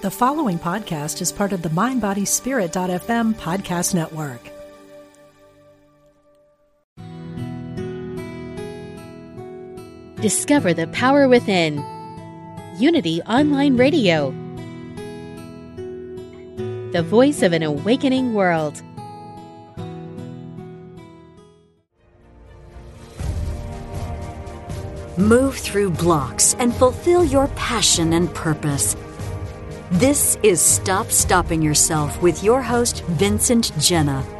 The following podcast is part of the MindBodySpirit.fm podcast network. Discover the power within. Unity Online Radio. The voice of an awakening world. Move through blocks and fulfill your passion and purpose. This is Stop Stopping Yourself with your host, Vincent Genna.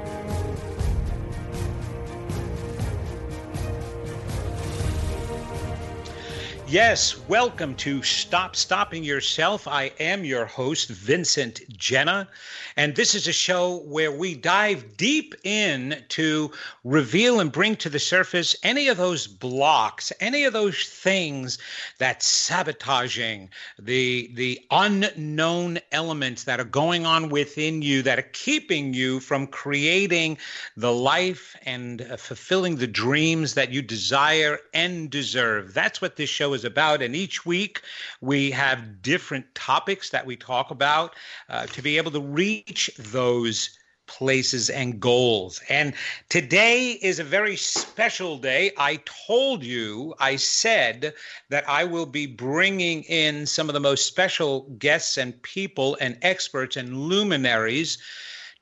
Yes, welcome to Stop Stopping Yourself. I am your host, Vincent Genna, and this is a show where we dive deep in to reveal and bring to the surface any of those blocks, any of those things that sabotaging the the unknown elements that are going on within you that are keeping you from creating the life and uh, fulfilling the dreams that you desire and deserve. That's what this show is is about. And each week we have different topics that we talk about uh, to be able to reach those places and goals. And today is a very special day. I told you, I said that I will be bringing in some of the most special guests and people and experts and luminaries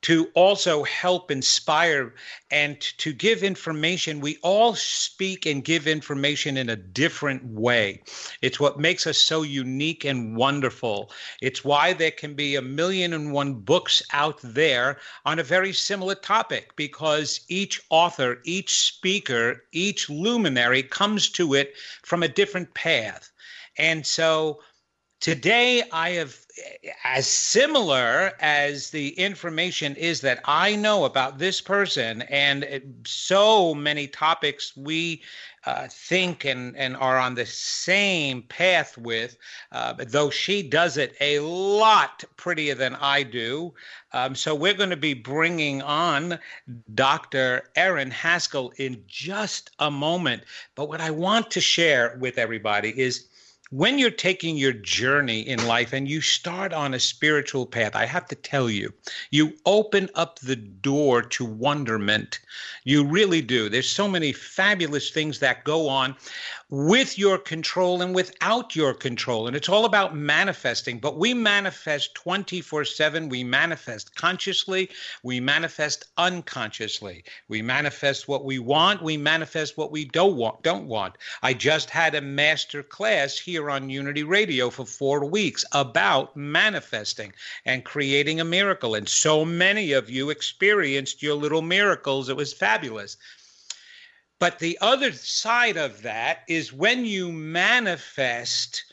to also help inspire and to give information. We all speak and give information in a different way. It's what makes us so unique and wonderful. It's why there can be a million and one books out there on a very similar topic because each author, each speaker, each luminary comes to it from a different path. And so today I have as similar as the information is that I know about this person and so many topics we uh, think and, and are on the same path with, uh, though she does it a lot prettier than I do. Um, so we're going to be bringing on Dr. Erin Haskell in just a moment. But what I want to share with everybody is when you're taking your journey in life and you start on a spiritual path, I have to tell you, you open up the door to wonderment. You really do. There's so many fabulous things that go on with your control and without your control. And it's all about manifesting. But we manifest 24 7. We manifest consciously. We manifest unconsciously. We manifest what we want. We manifest what we don't want. Don't want. I just had a master class here on Unity Radio for four weeks about manifesting and creating a miracle. And so many of you experienced your little miracles. It was fabulous. But the other side of that is when you manifest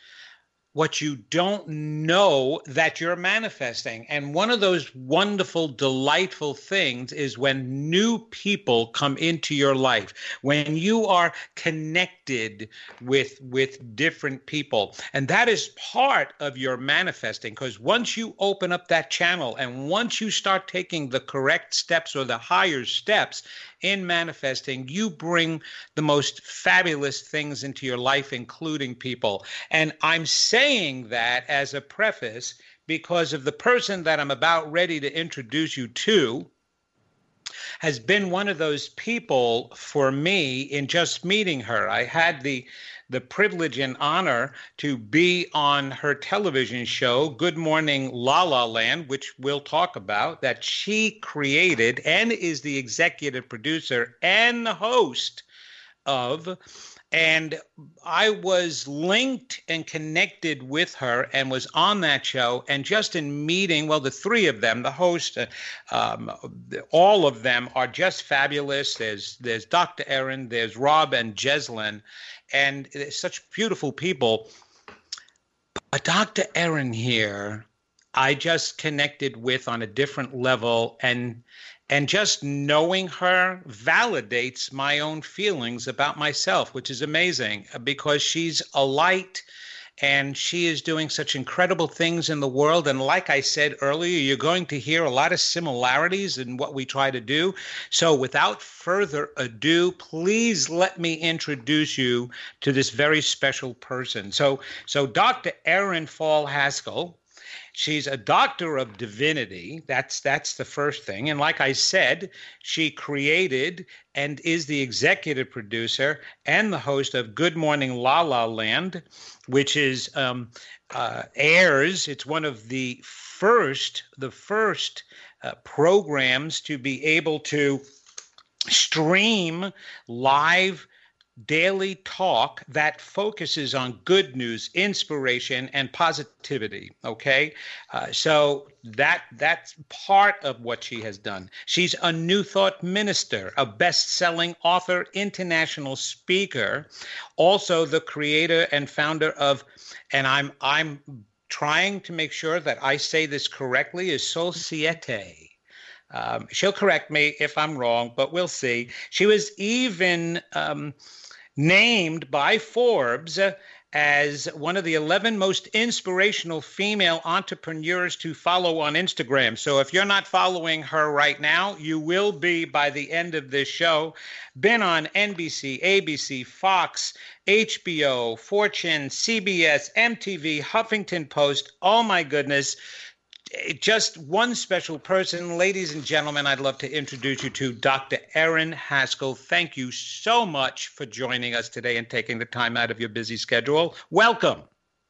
what you don't know that you're manifesting. And one of those wonderful, delightful things is when new people come into your life, when you are connected with, with different people. And that is part of your manifesting because once you open up that channel and once you start taking the correct steps or the higher steps, in manifesting, you bring the most fabulous things into your life, including people. And I'm saying that as a preface because of the person that I'm about ready to introduce you to has been one of those people for me in just meeting her. I had the the privilege and honor to be on her television show, Good Morning La La Land, which we'll talk about, that she created and is the executive producer and host of. And I was linked and connected with her and was on that show. And just in meeting, well, the three of them, the host, uh, um, all of them are just fabulous. There's there's Dr. Erin, there's Rob and Jeslyn, and such beautiful people. But Dr. Erin here, I just connected with on a different level and and just knowing her validates my own feelings about myself, which is amazing uh, because she's a light and she is doing such incredible things in the world. And like I said earlier, you're going to hear a lot of similarities in what we try to do. So without further ado, please let me introduce you to this very special person. So, so Dr. Erin Fall Haskell She's a doctor of divinity. That's that's the first thing. And like I said, she created and is the executive producer and the host of Good Morning La La Land, which is um, uh, airs. It's one of the first the first uh, programs to be able to stream live daily talk that focuses on good news, inspiration, and positivity. Okay, uh, so that that's part of what she has done. She's a New Thought minister, a best-selling author, international speaker, also the creator and founder of, and I'm I'm trying to make sure that I say this correctly, is Societe. Um, she'll correct me if I'm wrong, but we'll see. She was even um, named by Forbes as one of the 11 most inspirational female entrepreneurs to follow on Instagram. So if you're not following her right now, you will be by the end of this show. Been on NBC, ABC, Fox, HBO, Fortune, CBS, MTV, Huffington Post. Oh my goodness just one special person. Ladies and gentlemen, I'd love to introduce you to Dr. Erin Haskell. Thank you so much for joining us today and taking the time out of your busy schedule. Welcome.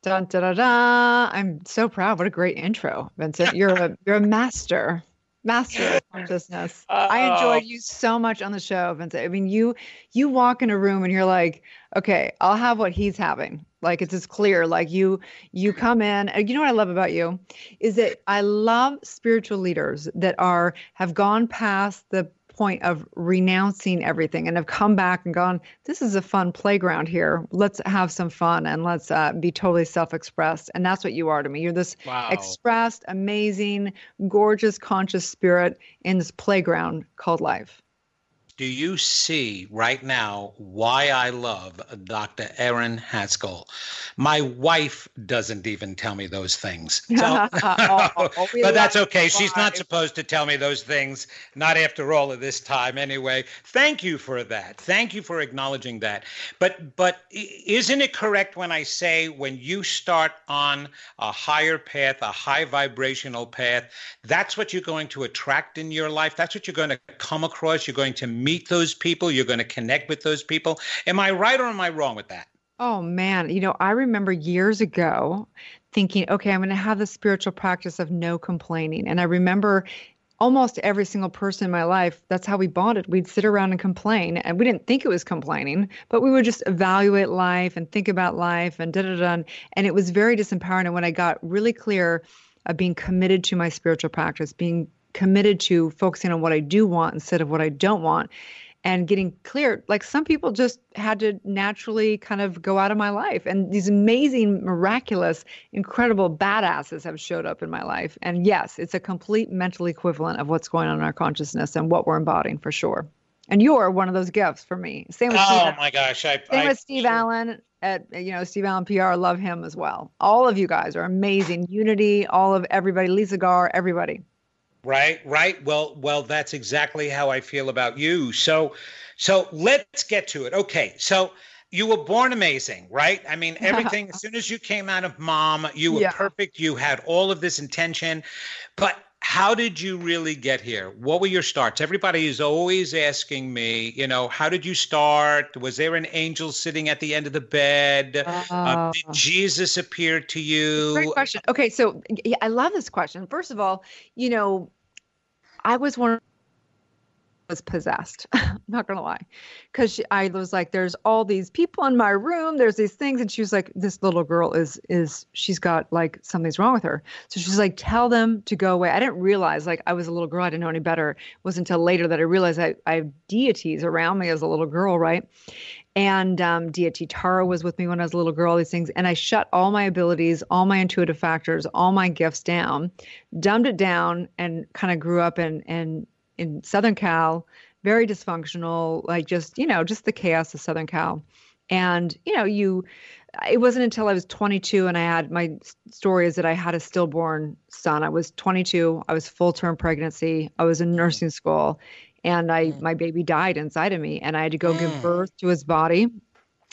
Dun, da, da, da. I'm so proud. What a great intro, Vincent. You're a you're a master master of consciousness. Uh, I enjoyed you so much on the show, Vincent. I mean, you you walk in a room and you're like, okay, I'll have what he's having. Like it's just clear. Like you you come in. You know what I love about you is that I love spiritual leaders that are have gone past the point of renouncing everything and have come back and gone, this is a fun playground here. Let's have some fun and let's uh, be totally self expressed. And that's what you are to me. You're this wow. expressed, amazing, gorgeous, conscious spirit in this playground called life do you see right now why I love Dr. Erin Haskell? My wife doesn't even tell me those things. So, oh, oh, but that's okay. She's not supposed to tell me those things, not after all of this time anyway. Thank you for that. Thank you for acknowledging that. But but isn't it correct when I say when you start on a higher path, a high vibrational path, that's what you're going to attract in your life. That's what you're going to come across. You're going to meet those people, you're going to connect with those people. Am I right or am I wrong with that? Oh man, you know, I remember years ago thinking, okay, I'm going to have the spiritual practice of no complaining. And I remember almost every single person in my life, that's how we bonded. We'd sit around and complain, and we didn't think it was complaining, but we would just evaluate life and think about life and da da da. And it was very disempowering. And when I got really clear of being committed to my spiritual practice, being committed to focusing on what I do want instead of what I don't want and getting clear. Like some people just had to naturally kind of go out of my life. And these amazing, miraculous, incredible badasses have showed up in my life. And yes, it's a complete mental equivalent of what's going on in our consciousness and what we're embodying for sure. And you're one of those gifts for me. Same with oh Steve, my gosh, I, same I, with Steve Allen at you know Steve Allen PR. Love him as well. All of you guys are amazing. Unity, all of everybody, Lisa Garr, everybody. Right, right. Well, well, that's exactly how I feel about you. So, so let's get to it. Okay, so you were born amazing, right? I mean, everything. as soon as you came out of mom, you were yeah. perfect. You had all of this intention, but how did you really get here? What were your starts? Everybody is always asking me, you know, how did you start? Was there an angel sitting at the end of the bed? Uh, uh, did Jesus appear to you? Great question. Okay, so yeah, I love this question. First of all, you know, I was one was possessed. I'm not gonna lie, because I was like, "There's all these people in my room. There's these things," and she was like, "This little girl is is she's got like something's wrong with her." So she's like, "Tell them to go away." I didn't realize like I was a little girl. I didn't know any better. It wasn't until later that I realized I, I have deities around me as a little girl, right? And um, deity Tara was with me when I was a little girl. All these things, and I shut all my abilities, all my intuitive factors, all my gifts down, dumbed it down, and kind of grew up and in in Southern Cal, very dysfunctional, like just, you know, just the chaos of Southern Cal. And, you know, you, it wasn't until I was 22 and I had my story is that I had a stillborn son. I was 22, I was full term pregnancy, I was in nursing school, and I, mm. my baby died inside of me, and I had to go give mm. birth to his body.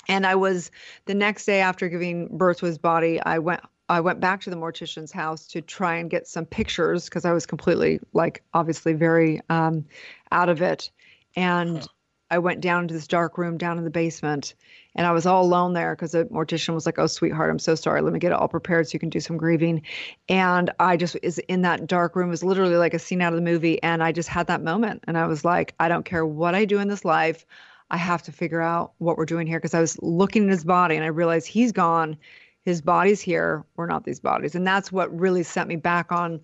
And I was the next day after giving birth to his body, I went I went back to the mortician's house to try and get some pictures because I was completely, like, obviously very um, out of it. And I went down to this dark room down in the basement and I was all alone there because the mortician was like, Oh, sweetheart, I'm so sorry. Let me get it all prepared so you can do some grieving. And I just is in that dark room. It was literally like a scene out of the movie. And I just had that moment. And I was like, I don't care what I do in this life. I have to figure out what we're doing here because I was looking at his body and I realized he's gone. His body's here. We're not these bodies. And that's what really sent me back on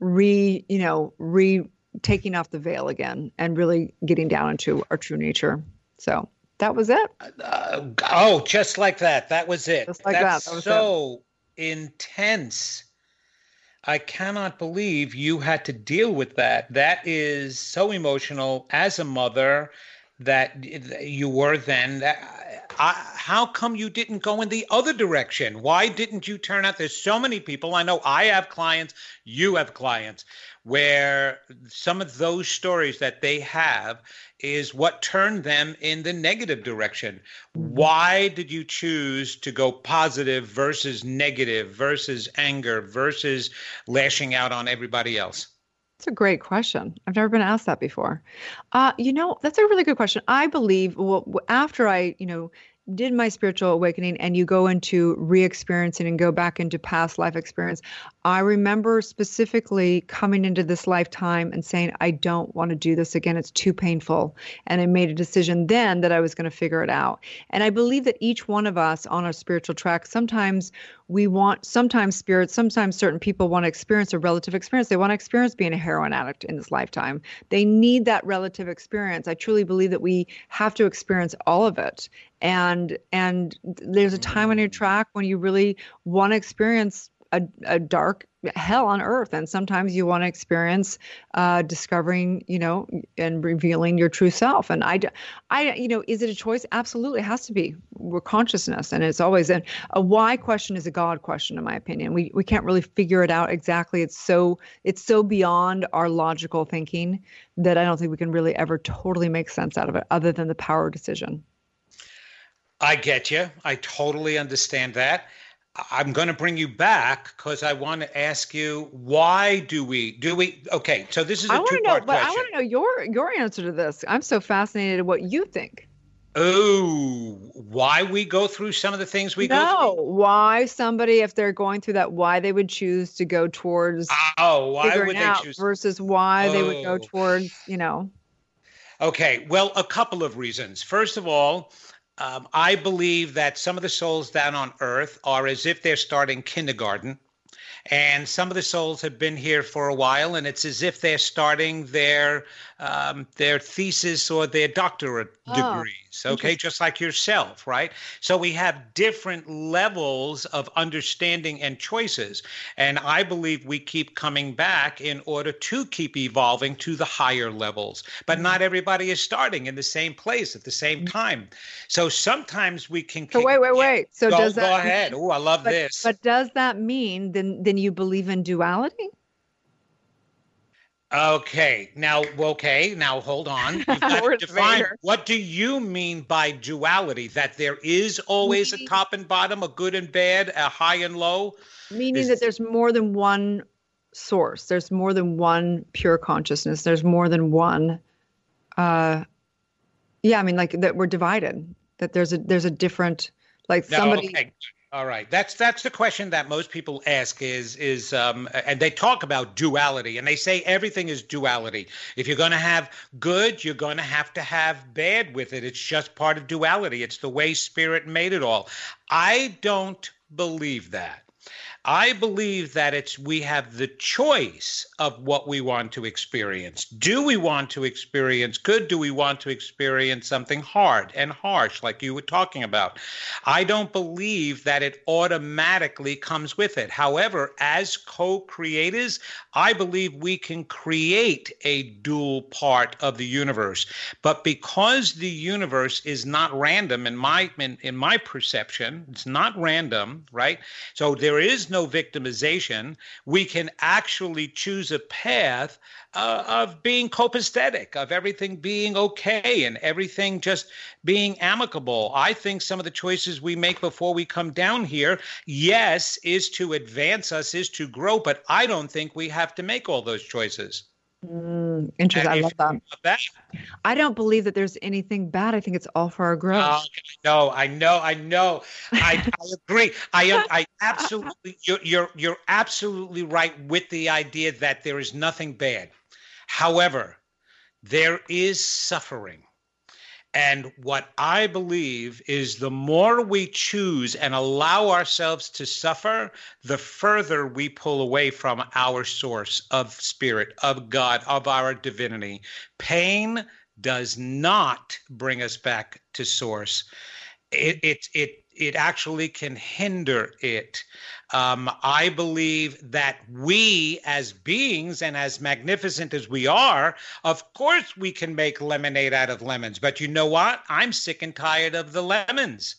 re, you know, re taking off the veil again and really getting down into our true nature. So that was it. Uh, oh, just like that. That was it. Just like That's that. That so intense. I cannot believe you had to deal with that. That is so emotional as a mother that you were then. How come you didn't go in the other direction? Why didn't you turn out? There's so many people. I know I have clients, you have clients, where some of those stories that they have is what turned them in the negative direction. Why did you choose to go positive versus negative versus anger versus lashing out on everybody else? That's a great question. I've never been asked that before. Uh, you know, that's a really good question. I believe, well, after I, you know, did my spiritual awakening and you go into re-experiencing and go back into past life experience i remember specifically coming into this lifetime and saying i don't want to do this again. It's too painful. And i made a decision then that i was going to figure it out. And i believe that each one of us on our spiritual track sometimes we want sometimes spirits sometimes certain people want to experience a relative experience. They want to experience being a heroin addict in this lifetime. They need that relative experience. I truly believe that we have to experience all of it and and there's a time on your track when you really want to experience a, a dark hell on earth and sometimes you want to experience uh, discovering you know and revealing your true self. And i i you know is it a choice? Absolutely it has to be. We're consciousness and it's always and a why question is a god question in my opinion. We we can't really figure it out exactly. It's so it's so beyond our logical thinking that i don't think we can really ever totally make sense out of it other than the power decision I get you. I totally understand that. I'm going to bring you back because I want to ask you why do we do we okay so this is a I want to know two-part but I want to know your your answer to this I'm so fascinated what you think Oh, why we go through some of the things we go no why somebody if they're going through that why they would choose to go towards through? Oh, why would they out choose? versus why they would go Oh. towards you know Okay, well, a couple of reasons. First of all, um, I believe that some of the souls down on Earth are as if they're starting kindergarten, and some of the souls have been here for a while, and it's as if they're starting their um, their thesis or their doctorate Oh, degrees. Okay, just like yourself, right? So we have different levels of understanding and choices, and I believe we keep coming back in order to keep evolving to the higher levels. But mm-hmm. not everybody is starting in the same place at the same mm-hmm. time. So sometimes we can. so keep- wait wait wait so go, does go ahead. Oh, I love but, this. but does that mean then then you believe in duality Okay, now, okay, now hold on. You've got to Lord define what do you mean by duality? That there is always a top and bottom, a good and bad, a high and low. meaning Is- that there's more than one source there's more than one pure consciousness there's more than one uh yeah i mean like that we're divided that there's a there's a different like No, somebody okay. All right. That's that's the question that most people ask is is um and they talk about duality and they say everything is duality. If you're going to have good, you're going to have to have bad with it. It's just part of duality. It's the way spirit made it all. I don't believe that. I believe that it's we have the choice of what we want to experience. Do we want to experience good? Do we want to experience something hard and harsh, like you were talking about? I don't believe that it automatically comes with it. However, as co creators, I believe we can create a dual part of the universe. But because the universe is not random in my in, in my perception, it's not random, right? So there is no no victimization. We can actually choose a path uh, of being copacetic, of everything being okay and everything just being amicable. I think some of the choices we make before we come down here, yes, is to advance us, is to grow, but I don't think we have to make all those choices. Mm, interesting. I love that. that. I don't believe that there's anything bad. I think it's all for our growth. Oh, no, I know, I know. I, know. I agree. I. I absolutely. You're, you're you're absolutely right with the idea that there is nothing bad. However, there is suffering. And what I believe is the more we choose and allow ourselves to suffer, the further we pull away from our source of spirit, of God, of our divinity. Pain does not bring us back to source. It, it, it, it actually can hinder it. Um, I believe that we, as beings and as magnificent as we are, of course we can make lemonade out of lemons. But you know what? I'm sick and tired of the lemons.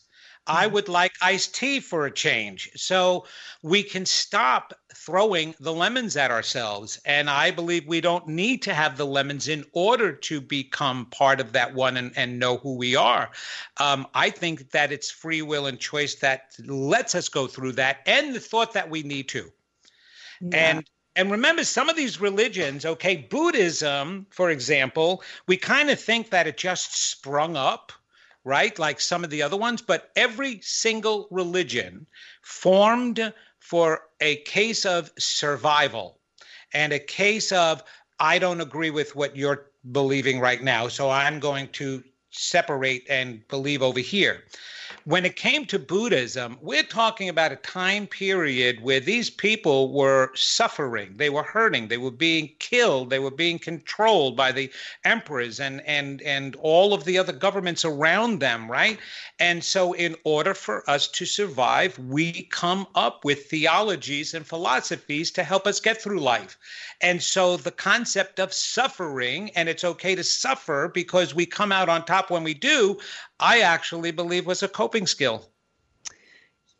I would like iced tea for a change. So we can stop throwing the lemons at ourselves. And I believe we don't need to have the lemons in order to become part of that one and, and know who we are. Um, I think that it's free will and choice that lets us go through that and the thought that we need to. Yeah. And and remember, some of these religions, okay, Buddhism, for example, we kind of think that it just sprung up right? Like some of the other ones, but every single religion formed for a case of survival and a case of, I don't agree with what you're believing right now, so I'm going to separate and believe over here when it came to Buddhism, we're talking about a time period where these people were suffering, they were hurting, they were being killed, they were being controlled by the emperors and and and all of the other governments around them, right? And so in order for us to survive, we come up with theologies and philosophies to help us get through life. And so the concept of suffering, and it's okay to suffer because we come out on top when we do, I actually believe was a coping skill.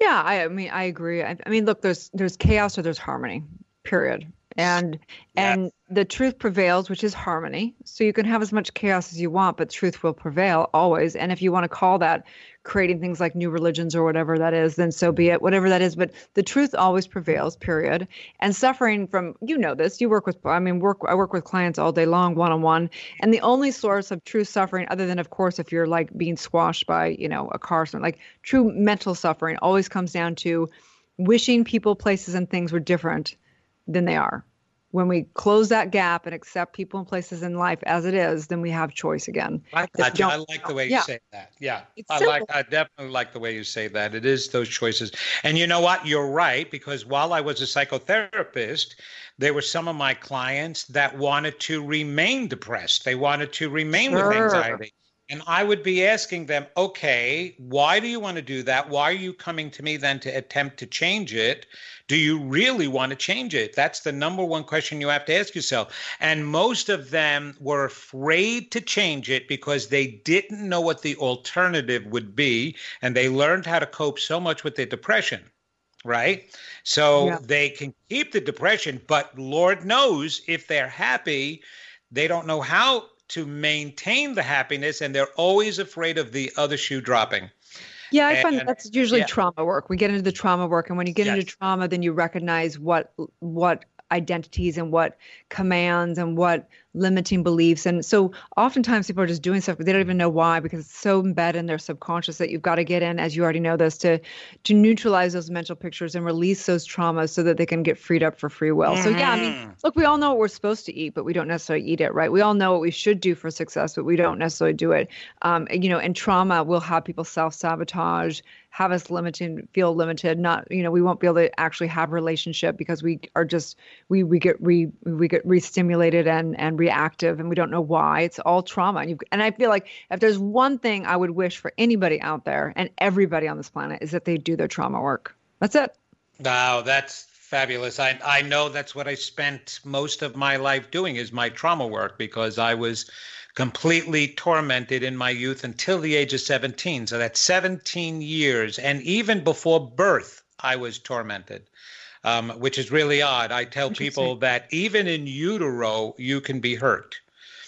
Yeah, I, I mean, I agree. I, I, mean, look, there's there's chaos or there's harmony. Period. And and the truth prevails, which is harmony. So you can have as much chaos as you want, but truth will prevail always. And if you want to call that creating things like new religions or whatever that is, then so be mm-hmm. it, whatever that is. But the truth always prevails, period. And suffering from, you know, this, you work with, I mean, work, I work with clients all day long, one on one. And the only source of true suffering, other than, of course, if you're like being squashed by, you know, a car, something like true mental suffering always comes down to wishing people, places, and things were different than they are when we close that gap and accept people and places in life as it is, then we have choice again. I, I, I like the way you yeah. say that. Yeah, it's I simple. like. I definitely like the way you say that. It is those choices, and you know what? You're right because while I was a psychotherapist, there were some of my clients that wanted to remain depressed. They wanted to remain sure. with anxiety. And I would be asking them, okay, why do you want to do that? Why are you coming to me then to attempt to change it? Do you really want to change it? That's the number one question you have to ask yourself. And most of them were afraid to change it because they didn't know what the alternative would be. And they learned how to cope so much with their depression right? So yeah. they can keep the depression, but Lord knows if they're happy, they don't know how to maintain the happiness and they're always afraid of the other shoe dropping. Yeah, I and, find that's usually yeah. trauma work. We get into the trauma work, and when you get yes. into trauma, then you recognize what what identities and what commands and what limiting beliefs. And so oftentimes people are just doing stuff, but they don't even know why because it's so embedded in their subconscious that you've got to get in, as you already know this, to to neutralize those mental pictures and release those traumas so that they can get freed up for free will. Mm-hmm. So yeah, I mean, mm-hmm. look, we all know what we're supposed to eat, but we don't necessarily eat it, right? We all know what we should do for success, but we don't necessarily do it. Um, you know, and trauma will have people self-sabotage have us limited, feel limited. Not, you know, we won't be able to actually have relationship because we are just we we get re we get re-stimulated and and reactive, and we don't know why. It's all trauma, and you and I feel like if there's one thing I would wish for anybody out there and everybody on this planet is that they do their trauma work. That's it. Wow, that's fabulous. I I know that's what I spent most of my life doing is my trauma work because I was completely tormented in my youth until the age of 17. So that's 17 years. And even before birth, I was tormented. um, which is really odd. I tell people that even in utero, you can be hurt.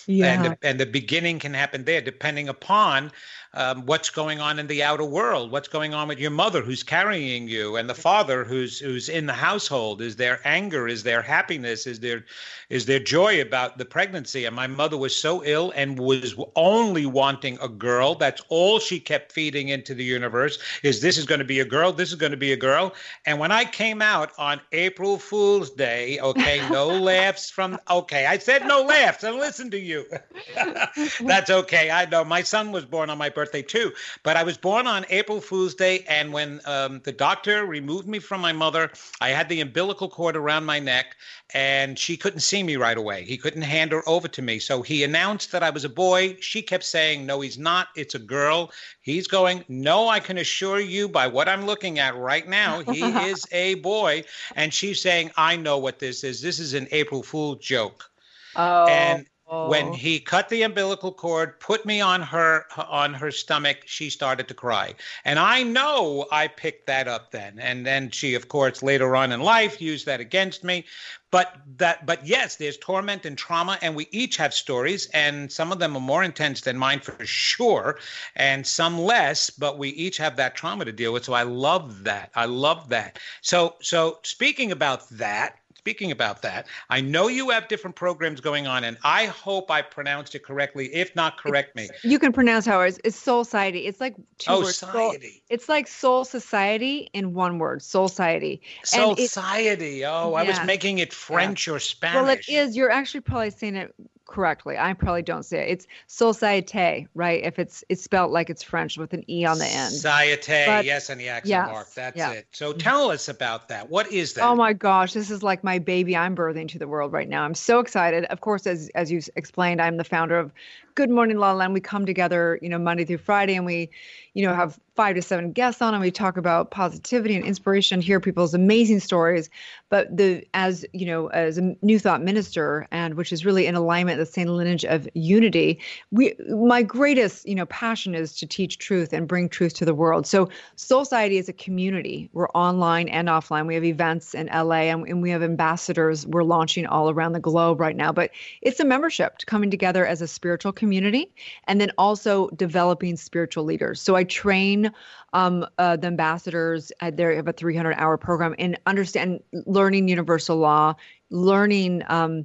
Yeah. And the, and the beginning can happen there, depending upon um, what's going on in the outer world, what's going on with your mother who's carrying you, and the father who's who's in the household. Is there anger? Is there happiness? Is there is there joy about the pregnancy? And my mother was so ill and was only wanting a girl. That's all she kept feeding into the universe. Is this is going to be a girl? This is going to be a girl. And when I came out on April Fool's Day, okay, no laughs from. Okay, I said no laughs. And listen to you. That's okay. I know my son was born on my birthday birthday too. But I was born on April Fool's Day, and when um, the doctor removed me from my mother, I had the umbilical cord around my neck, and she couldn't see me right away. He couldn't hand her over to me, so he announced that I was a boy. She kept saying, "No, he's not. It's a girl." He's going, "No, I can assure you by what I'm looking at right now, he is a boy." And she's saying, "I know what this is. This is an April Fool joke." Oh. And when oh. he cut the umbilical cord, put me on her on her stomach, she started to cry. And I know I picked that up then. And then she of course later on in life used that against me. But that but yes, there's torment and trauma and we each have stories and some of them are more intense than mine for sure and some less, but we each have that trauma to deal with. So I love that. I love that. So so speaking about that, speaking about that, I know you have different programs going on, and I hope I pronounced it correctly. If not, correct me. You can pronounce how it's, it's Soul Society. It's like two oh, words. Society. Soul, it's like Soul Society in one word. Soul Society. Soul Society. Oh, I was making it French yeah. or Spanish. Well, it is. You're actually probably saying it correctly. I probably don't say it. It's société, right? If it's it's spelled like it's French with an e on the end. Société, yes, and the accent yes, mark. That's yeah. it. So tell us about that. What is that? Oh my gosh, this is like my baby I'm birthing to the world right now. I'm so excited. Of course, as as you explained, I'm the founder of Good Morning La Land. We come together, you know, Monday through Friday, and we, you know, have five to seven guests on, and we talk about positivity and inspiration, hear people's amazing stories. But the as you know, as a New Thought minister, and which is really in alignment with the same lineage of unity, we my greatest, you know, passion is to teach truth and bring truth to the world. So Soul Society is a community. We're online and offline. We have events in LA, and, and we have ambassadors. We're launching all around the globe right now. But it's a membership coming together as a spiritual community and then also developing spiritual leaders. So I train um, uh, the ambassadors. Uh, they have a 300 hour program in understand learning universal law, learning um,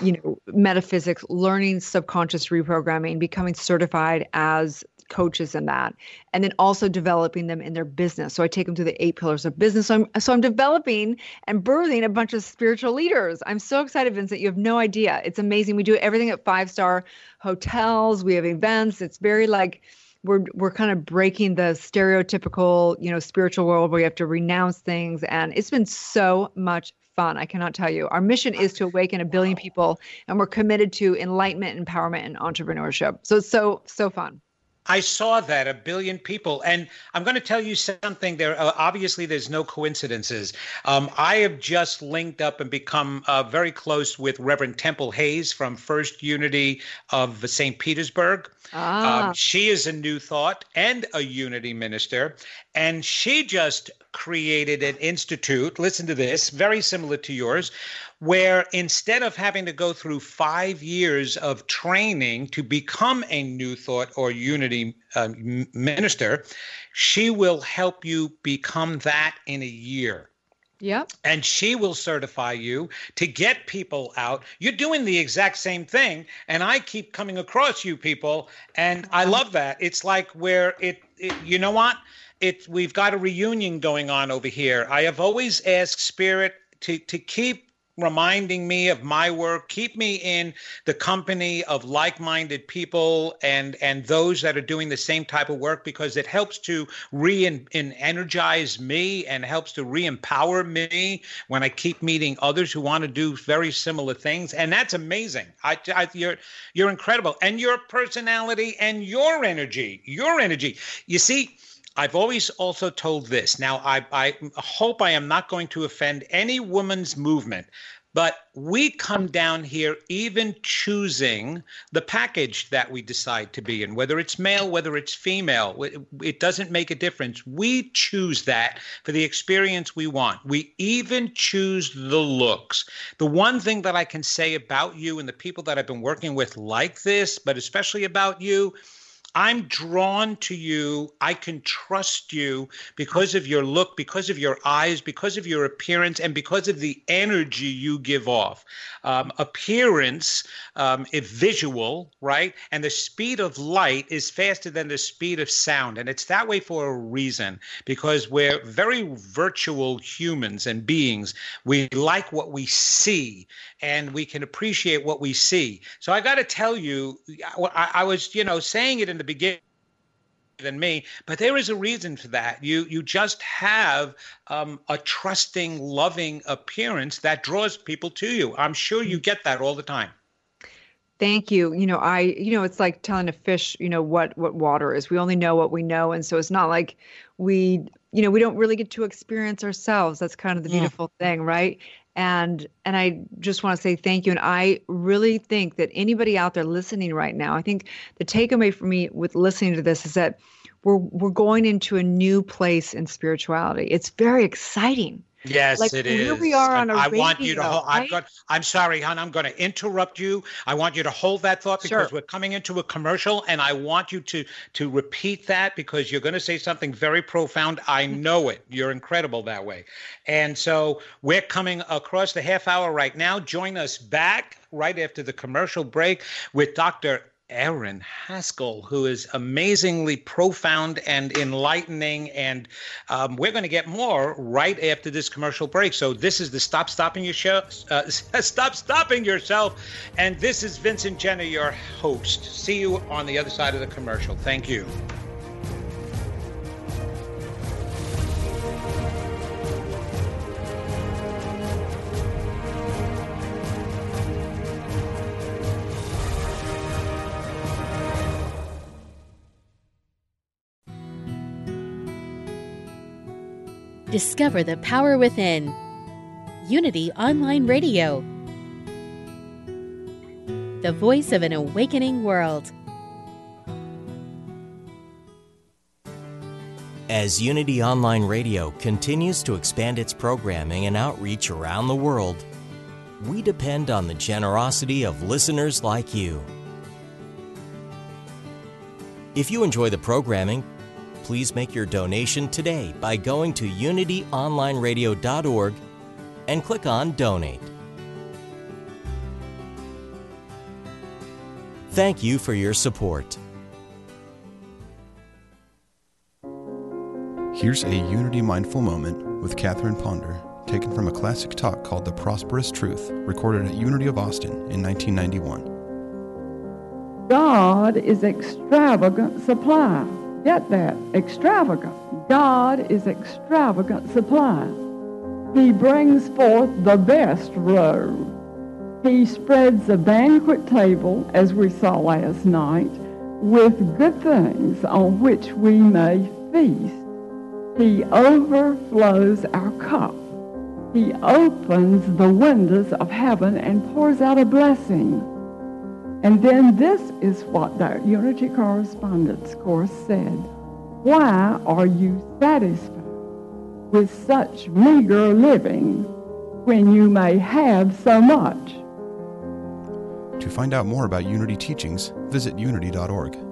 you know metaphysics learning subconscious reprogramming becoming certified as coaches in that and then also developing them in their business. So i take them through the eight pillars of business. So i'm so i'm developing and birthing a bunch of spiritual leaders. I'm so excited vincent. You have no idea. It's amazing. We do everything at five star hotels. We have events. It's very like we're we're kind of breaking the stereotypical you know spiritual world where you have to renounce things. And it's been so much fun i cannot tell you. Our mission is to awaken a billion people and we're committed to enlightenment empowerment and entrepreneurship. So it's so so fun I saw that a billion people, and I'm going to tell you something. There, uh, obviously, there's no coincidences. Um, I have just linked up and become uh, very close with Reverend Temple Hayes from First Unity of St. Petersburg. Ah. Um, she is a New Thought and a Unity minister, and she just created an institute. Listen to this, very similar to yours, where instead of having to go through five years of training to become a New Thought or Unity um, minister, she will help you become that in a year. Yeah. And she will certify you to get people out. You're doing the exact same thing. And I keep coming across you people. And I love that. It's like where it, it you know what? It, we've got a reunion going on over here. I have always asked Spirit to, to keep reminding me of my work keep me in the company of like-minded people and and those that are doing the same type of work because it helps to re-energize me and helps to re-empower me when i keep meeting others who want to do very similar things. And that's amazing. I, I you're you're incredible. And your personality and your energy your energy. You see I've always also told this. Now, I, I hope I am not going to offend any woman's movement, But we come down here even choosing the package that we decide to be in, whether it's male, whether it's female, it doesn't make a difference. We choose that for the experience we want. We even choose the looks. The one thing that I can say about you and the people that I've been working with like this, but especially about you, I'm drawn to you. I can trust you because of your look, because of your eyes, because of your appearance, and because of the energy you give off. Um, appearance um, is visual, right? And the speed of light is faster than the speed of sound. And it's that way for a reason because we're very virtual humans and beings. We like what we see and we can appreciate what we see. So I got to tell you, I, I was, you know, saying it in the beginning than me but there is a reason for that. You you just have um, a trusting loving appearance that draws people to you. I'm sure you get that all the time. Thank you. You know i you know it's like telling a fish you know what what water is. We only know what we know and so it's not like we you know we don't really get to experience ourselves. That's kind of the beautiful yeah. thing right and and i just want to say thank you. And i really think that anybody out there listening right now i think the takeaway for me with listening to this is that we're we're going into a new place in spirituality. It's very exciting Yes, like, it here is. we are on a I radio, want you to. Hold, right? I've got. I'm sorry, hon. I'm going to interrupt you. I want you to hold that thought because Sure. we're coming into a commercial, and I want you to to repeat that because you're going to say something very profound. I know it. You're incredible that way. And so we're coming across the half hour right now. Join us back right after the commercial break with Dr. Erin Haskell, who is amazingly profound and enlightening. And um, we're going to get more right after this commercial break. So this is the Stop Stopping Your Show. Uh, Stop Stopping Yourself. And this is Vincent Genna, your host. See you on the other side of the commercial. Thank you. Discover the power within. Unity Online Radio. The voice of an awakening world. As Unity Online Radio continues to expand its programming and outreach around the world, we depend on the generosity of listeners like you. If you enjoy the programming, please make your donation today by going to unityonlineradio.org and click on Donate. Thank you for your support. Here's a Unity Mindful Moment with Catherine Ponder, taken from a classic talk called The Prosperous Truth, recorded at Unity of Austin in 1991. God is extravagant supply. Get that? Extravagant. God is extravagant supply. He brings forth the best robe. He spreads a banquet table, as we saw last night, with good things on which we may feast. He overflows our cup. He opens the windows of heaven and pours out a blessing. And then this is what that Unity Correspondence Course said. Why are you satisfied with such meager living when you may have so much? To find out more about Unity teachings, visit unity.org.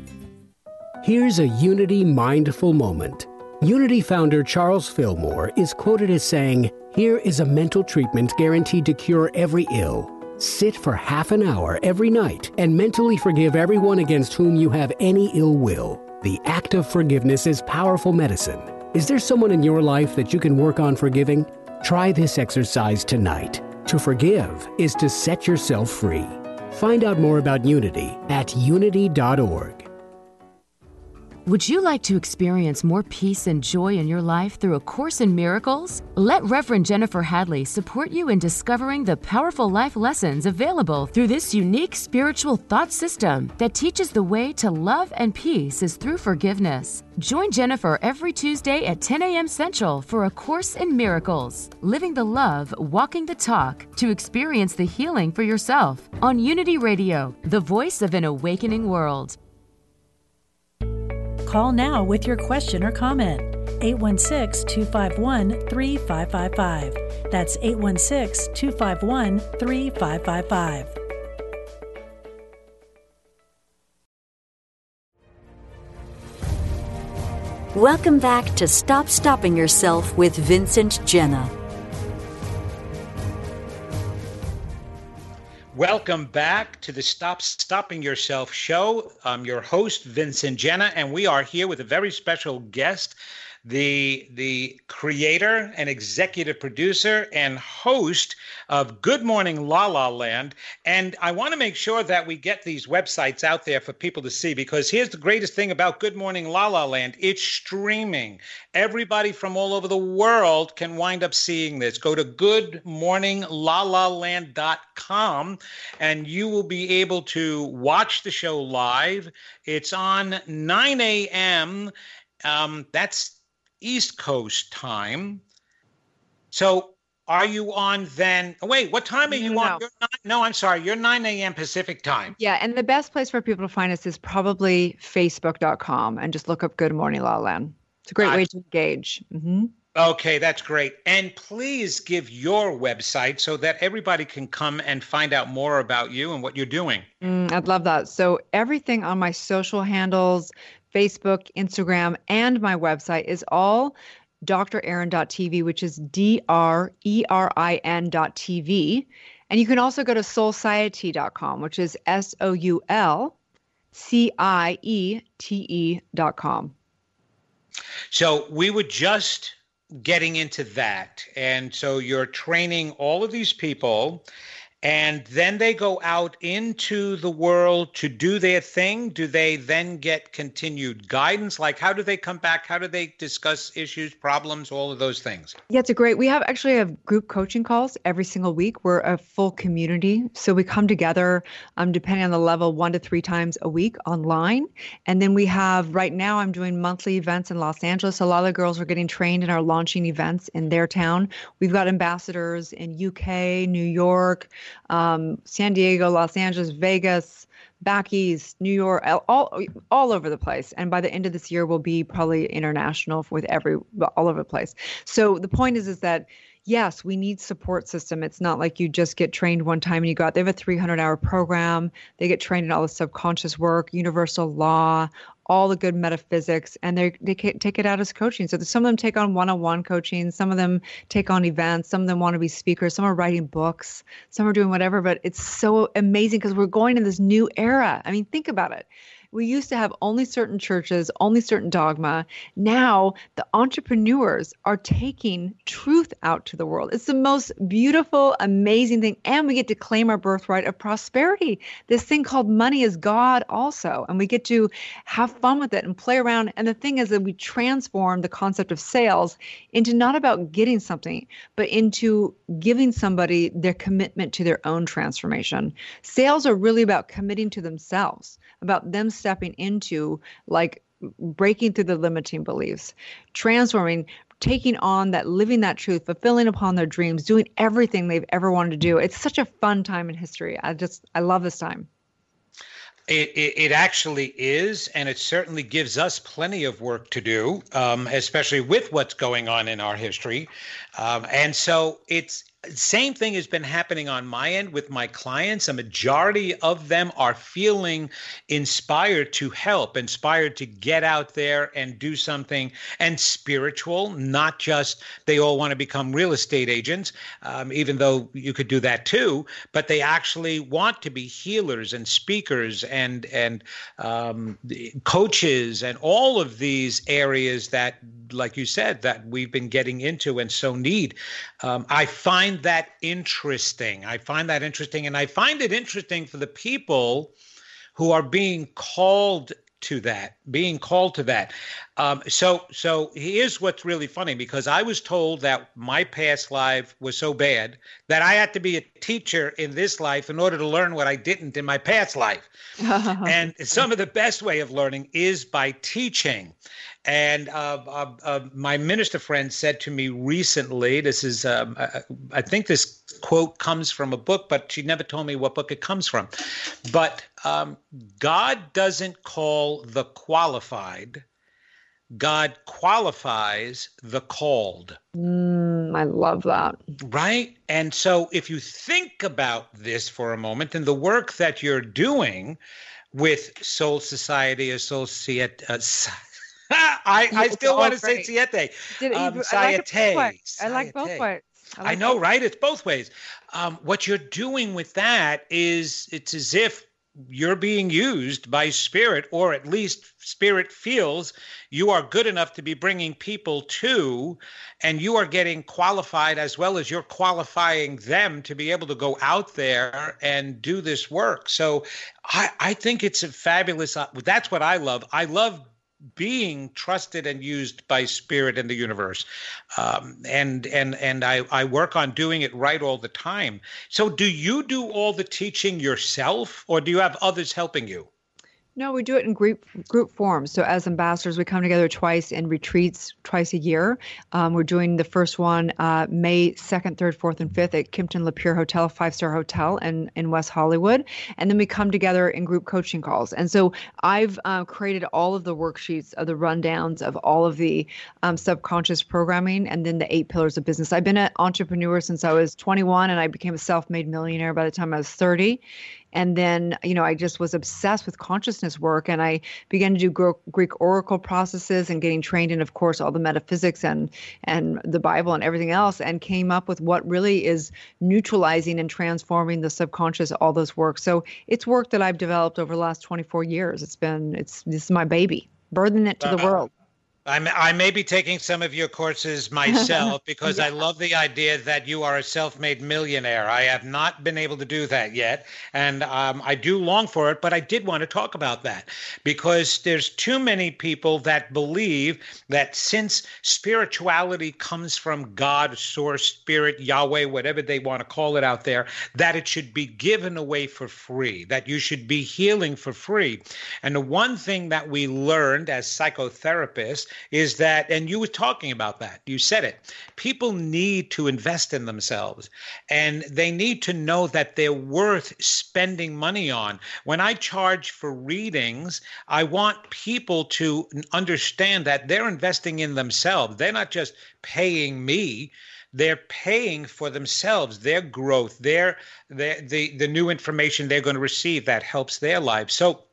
Here's a Unity mindful moment. Unity founder Charles Fillmore is quoted as saying, Here is a mental treatment guaranteed to cure every ill. Sit for half an hour every night and mentally forgive everyone against whom you have any ill will. The act of forgiveness is powerful medicine. Is there someone in your life that you can work on forgiving? Try this exercise tonight. To forgive is to set yourself free. Find out more about Unity at unity.org. Would you like to experience more peace and joy in your life through A Course in Miracles? Let Reverend Jennifer Hadley support you in discovering the powerful life lessons available through this unique spiritual thought system that teaches the way to love and peace is through forgiveness. Join Jennifer every Tuesday at 10 a.m. Central for A Course in Miracles, living the love, walking the talk to experience the healing for yourself on Unity Radio, the voice of an awakening world. Call now with your question or comment. 816 251 3555. That's 816 251 3555. Welcome back to Stop Stopping Yourself with Vincent Genna. Welcome back to the Stop Stopping Yourself show. I'm your host, Vincent Genna, and we are here with a very special guest, the the creator and executive producer and host of Good Morning La La Land. And I want to make sure that we get these websites out there for people to see because here's the greatest thing about Good Morning La La Land it's streaming. Everybody from all over the world can wind up seeing this. Go to goodmorninglalaland.com and you will be able to watch the show live. It's on 9 a.m. Um, that's East Coast time. So are you on then? Oh, wait, what time are you No, on? no. Nine, no, I'm sorry. You're 9 a.m. Pacific time. Yeah, and the best place for people to find us is probably facebook.com and just look up Good Morning La Land. It's a great way to engage. hmm Okay, that's great. And please give your website so that everybody can come and find out more about you and what you're doing. Mm, I'd love that. So everything on my social handles, Facebook, Instagram, and my website is all drerin.tv, which is D R E R I N dot TV. And you can also go to soulciety.com, which is S O U L C I E T E dot com. So we were just getting into that. And so you're training all of these people, and then they go out into the world to do their thing. Do they then get continued guidance? Like, how do they come back? How do they discuss issues, problems, all of those things? Yeah, it's a great. We have actually have group coaching calls every single week. We're a full community, so we come together, um, depending on the level, one to three times a week online. And then we have right now, I'm doing monthly events in Los Angeles. A lot of the girls are getting trained and are launching events in their town. We've got ambassadors in UK, New York, um, San Diego, Los Angeles, Vegas back east, New York, all all over the place. And by the end of this year, we'll be probably international with every all over the place. So the point is, is that yes, we need support system. It's not like you just get trained one time and you go out. They have a 300 hour program. They get trained in all the subconscious work, universal law, all the good metaphysics, and they they take it out as coaching. So some of them take on one-on-one coaching. Some of them take on events. Some of them want to be speakers. Some are writing books. Some are doing whatever. But it's so amazing because we're going in this new era. I mean, think about it. We used to have only certain churches, only certain dogma. Now the entrepreneurs are taking truth out to the world. It's the most beautiful, amazing thing. And we get to claim our birthright of prosperity. This thing called money is God also. And we get to have fun with it and play around. And the thing is that we transform the concept of sales into not about getting something, but into giving somebody their commitment to their own transformation. Sales are really about committing to themselves, about them stepping into like breaking through the limiting beliefs, transforming, taking on that, living that truth, fulfilling upon their dreams, doing everything they've ever wanted to do. It's such a fun time in history. I just, I love this time. It, it, it actually is, and it certainly gives us plenty of work to do, um, especially with what's going on in our history. Um, and so it's same thing has been happening on my end with my clients. A majority of them are feeling inspired to help, inspired to get out there and do something and spiritual, not just they all want to become real estate agents, um, even though you could do that too, but they actually want to be healers and speakers and, and um, coaches and all of these areas that, like you said, that we've been getting into and so need. Um, I find that interesting. I find that interesting. And I find it interesting for the people who are being called to that, being called to that. Um, so, so here's what's really funny because I was told that my past life was so bad that I had to be a teacher in this life in order to learn what I didn't in my past life. and some of the best way of learning is by teaching. And uh, uh, uh, my minister friend said to me recently, this is, um, I, I, think this quote comes from a book, but she never told me what book it comes from. But um, God doesn't call the qualified, God qualifies the called. Mm, I love that. Right. And so if you think about this for a moment and the work that you're doing with Soul Society or Soul uh, I, I still want to say Siete. Did, um, you, I like, I like both ways. I, like I know, both. right? It's both ways. Um, what you're doing with that is it's as if you're being used by spirit or at least spirit feels you are good enough to be bringing people to and you are getting qualified as well as you're qualifying them to be able to go out there and do this work so i, I think it's a fabulous uh, that's what i love i love being trusted and used by spirit in the universe. Um, and and and I, I work on doing it right all the time. So do you do all the teaching yourself or do you have others helping you no, we do it in group group forms. So as ambassadors, we come together twice in retreats, twice a year. Um, we're doing the first one uh, May second, third, fourth, and fifth at Kimpton La Peer Hotel, five star hotel in in West Hollywood, and then we come together in group coaching calls. And so I've uh, created all of the worksheets of the rundowns of all of the um, subconscious programming, and then the eight pillars of business. I've been an entrepreneur since I was 21, and I became a self made millionaire by the time I was 30 and then you know i just was obsessed with consciousness work and i began to do greek oracle processes and getting trained in of course all the metaphysics and and the bible and everything else and came up with what really is neutralizing and transforming the subconscious all those works. So it's work that i've developed over the last 24 years. It's been it's this is my baby birthing it to the world I'm, I may be taking some of your courses myself because yeah. I love the idea that you are a self made millionaire. I have not been able to do that yet. And um, I do long for it, but I did want to talk about that because there's too many people that believe that since spirituality comes from God, source, spirit, Yahweh, whatever they want to call it out there, that it should be given away for free, that you should be healing for free. And the one thing that we learned as psychotherapists is that, and you were talking about that, you said it, people need to invest in themselves and they need to know that they're worth spending money on. When I charge for readings, I want people to understand that they're investing in themselves. They're not just paying me they're paying for themselves their growth their, their the the new information they're going to receive that helps their lives so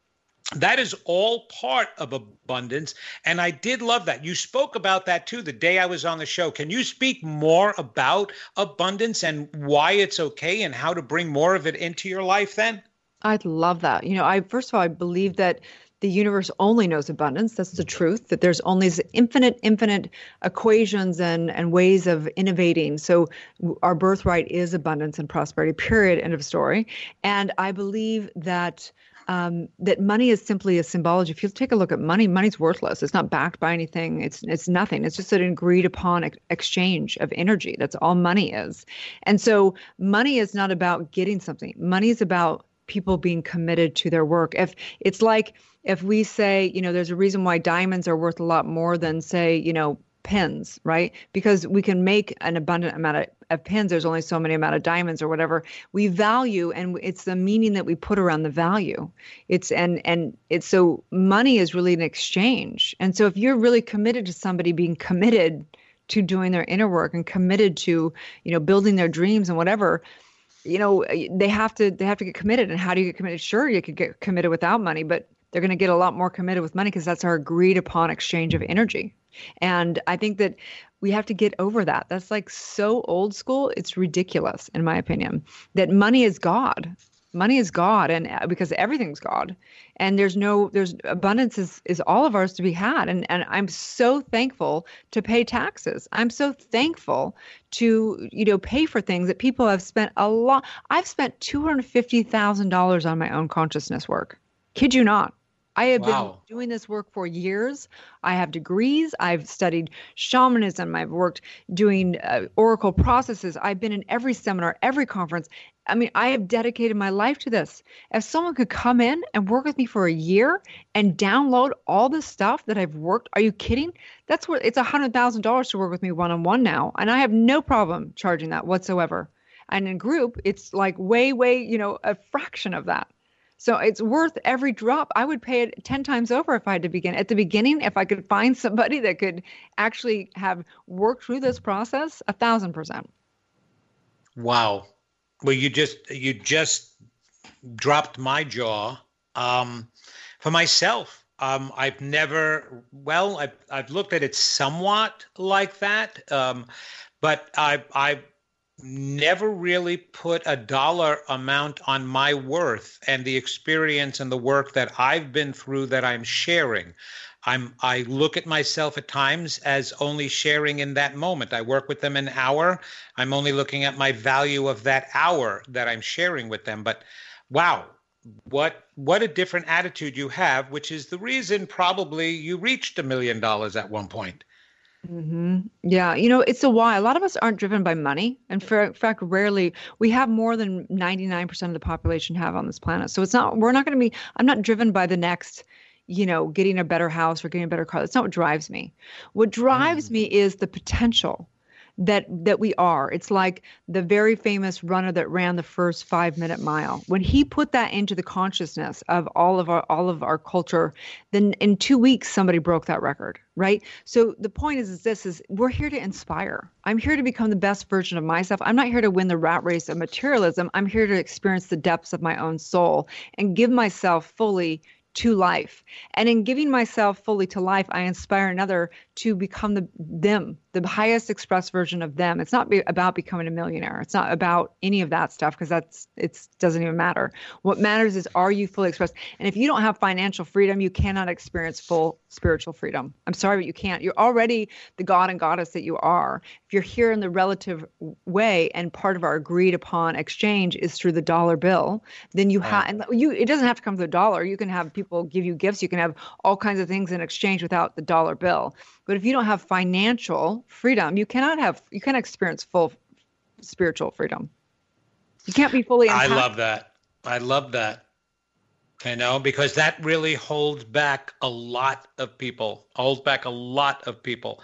that is all part of abundance and i did love that. You spoke about that too the day i was on the show. Can you speak more about abundance and why it's okay and how to bring more of it into your life then? I'd love that. You know i first of all i believe that the universe only knows abundance. That's the truth that there's only infinite infinite equations and and ways of innovating. So our birthright is abundance and prosperity period end of story. And i believe that um, that money is simply a symbology. If you take a look at money, money's worthless. It's not backed by anything. It's it's nothing. It's just an agreed upon ex- exchange of energy. That's all money is. And so money is not about getting something. Money is about people being committed to their work. If it's like if we say, you know, there's a reason why diamonds are worth a lot more than say, you know, pins, right? Because we can make an abundant amount of, of pins. There's only so many amount of diamonds or whatever. We value, and it's the meaning that we put around the value. It's and and it's so money is really an exchange. And so if you're really committed to somebody being committed to doing their inner work and committed to, you know, building their dreams and whatever, you know, they have to they have to get committed. And how do you get committed? Sure, you could get committed without money, but they're going to get a lot more committed with money because that's our agreed upon exchange of energy. And I think that we have to get over that. That's like so old school. It's ridiculous, in my opinion, that money is God. Money is God, and uh, because everything's God, and there's no, there's abundance is is all of ours to be had, and and I'm so thankful to pay taxes. I'm so thankful to you know pay for things that people have spent a lot. I've spent two hundred fifty thousand dollars on my own consciousness work. Kid you not. I have wow. been doing this work for years. I have degrees. I've studied shamanism. I've worked doing uh, oracle processes. I've been in every seminar, every conference. I mean, I have dedicated my life to this. If someone could come in and work with me for a year and download all the stuff that I've worked, are you kidding? That's what it's a hundred thousand dollars to work with me one on one now, and I have no problem charging that whatsoever. And in group, it's like way, way, you know, a fraction of that. So it's worth every drop. I would pay it 10 times over if I had to begin. At the beginning, if I could find somebody that could actually have worked through this process, a thousand percent. Wow. Well, you just you just dropped my jaw. Um, for myself, um, I've never well, I've I've looked at it somewhat like that, um, but I I never really put a dollar amount on my worth and the experience and the work that I've been through that I'm sharing. I'm I look at myself at times as only sharing in that moment. I work with them an hour. I'm only looking at my value of that hour that I'm sharing with them. But wow, what what a different attitude you have, which is the reason probably you reached a million dollars at one point. Mm-hmm. Yeah, you know, it's a why. A lot of us aren't driven by money, and for in fact, rarely we have more than ninety nine percent of the population have on this planet. So it's not. We're not going to be. I'm not driven by the next. You know, getting a better house or getting a better car. That's not what drives me. What drives mm. me is the potential that that we are. It's like the very famous runner that ran the first five minute mile. When he put that into the consciousness of all of our all of our culture, then in two weeks somebody broke that record, right? So the point is, is this is we're here to inspire. I'm here to become the best version of myself. I'm not here to win the rat race of materialism. I'm here to experience the depths of my own soul and give myself fully to life. And in giving myself fully to life, I inspire another to become the them, the highest expressed version of them. It's not be, about becoming a millionaire. It's not about any of that stuff because that's it doesn't even matter. What matters is are you fully expressed? And if you don't have financial freedom, you cannot experience full spiritual freedom. I'm sorry, but you can't. You're already the god and goddess that you are. If you're here in the relative way and part of our agreed upon exchange is through the dollar bill, then you have and you it doesn't have to come to the dollar. You can have people give you gifts. You can have all kinds of things in exchange without the dollar bill. But if you don't have financial freedom, you cannot have you can't experience full spiritual freedom. You can't be fully. I love that. I love that. You know, because that really holds back a lot of people, holds back a lot of people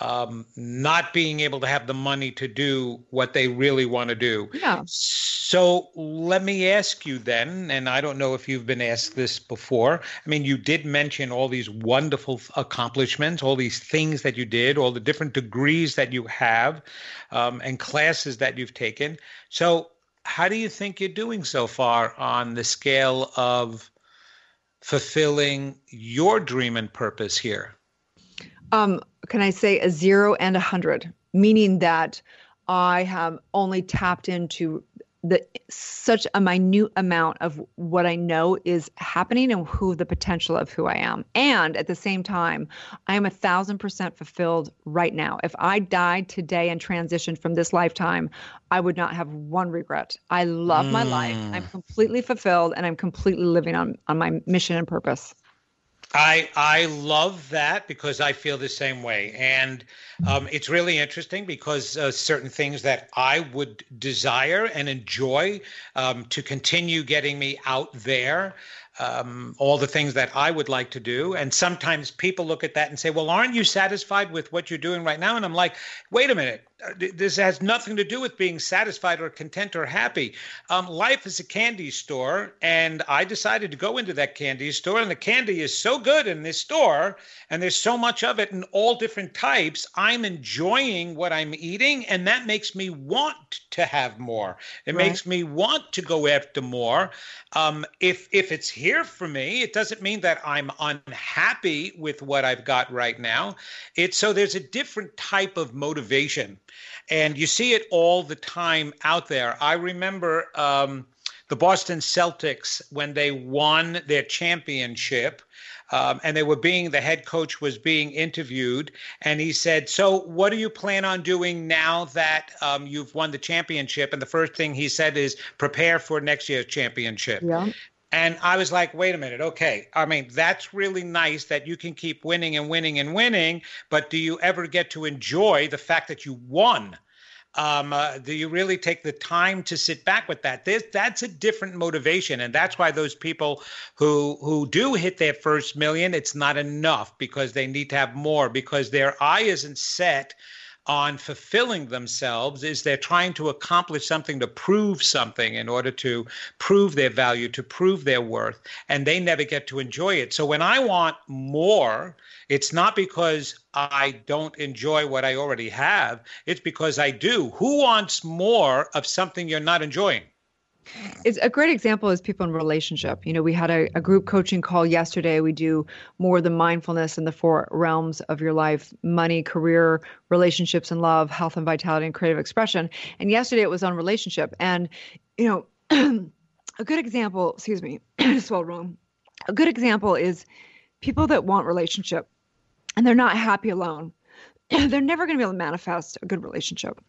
um, not being able to have the money to do what they really want to do. Yeah. So let me ask you then, and I don't know if you've been asked this before. I mean, you did mention all these wonderful accomplishments, all these things that you did, all the different degrees that you have, um, and classes that you've taken. So, how do you think you're doing so far on the scale of fulfilling your dream and purpose here? Um, can I say a zero and a hundred, meaning that I have only tapped into the such a minute amount of what I know is happening and who the potential of who I am. And at the same time, I am a thousand percent fulfilled right now. If I died today and transitioned from this lifetime, I would not have one regret. I love mm. my life. I'm mm. completely fulfilled and I'm completely living on on my mission and purpose. I I love that because I feel the same way, and um, it's really interesting because uh, certain things that I would desire and enjoy um, to continue getting me out there um, all the things that I would like to do. And sometimes people look at that and say, well, aren't you satisfied with what you're doing right now? And I'm like, wait a minute. Uh, this has nothing to do with being satisfied or content or happy. Um, life is a candy store, and I decided to go into that candy store, and the candy is so good in this store, and there's so much of it in all different types. I'm enjoying what I'm eating, and that makes me want to have more. It right. makes me want to go after more. Um, if if it's here for me, it doesn't mean that I'm unhappy with what I've got right now. It's so there's a different type of motivation and you see it all the time out there. I remember um, the Boston Celtics when they won their championship. Um, and they were being the head coach was being interviewed and he said so what do you plan on doing now that um, you've won the championship and the first thing he said is prepare for next year's championship yeah. And I was like, wait a minute, okay. I mean, that's really nice that you can keep winning and winning and winning, but do you ever get to enjoy the fact that you won? Um, uh, do you really take the time to sit back with that? There's, that's a different motivation, and that's why those people who who do hit their first million, it's not enough because they need to have more because their eye isn't set on fulfilling themselves is they're trying to accomplish something to prove something in order to prove their value, to prove their worth, and they never get to enjoy it. So when I want more, it's not because I don't enjoy what I already have, it's because I do. Who wants more of something you're not enjoying? It's a great example is people in relationship. You know, we had a, a group coaching call yesterday. We do more the mindfulness in the four realms of your life money, career, relationships and love, health and vitality, and creative expression. And yesterday it was on relationship. And, you know, a good example, excuse me, I wrong. A good example is people that want relationship and they're not happy alone. they're never going to be able to manifest a good relationship.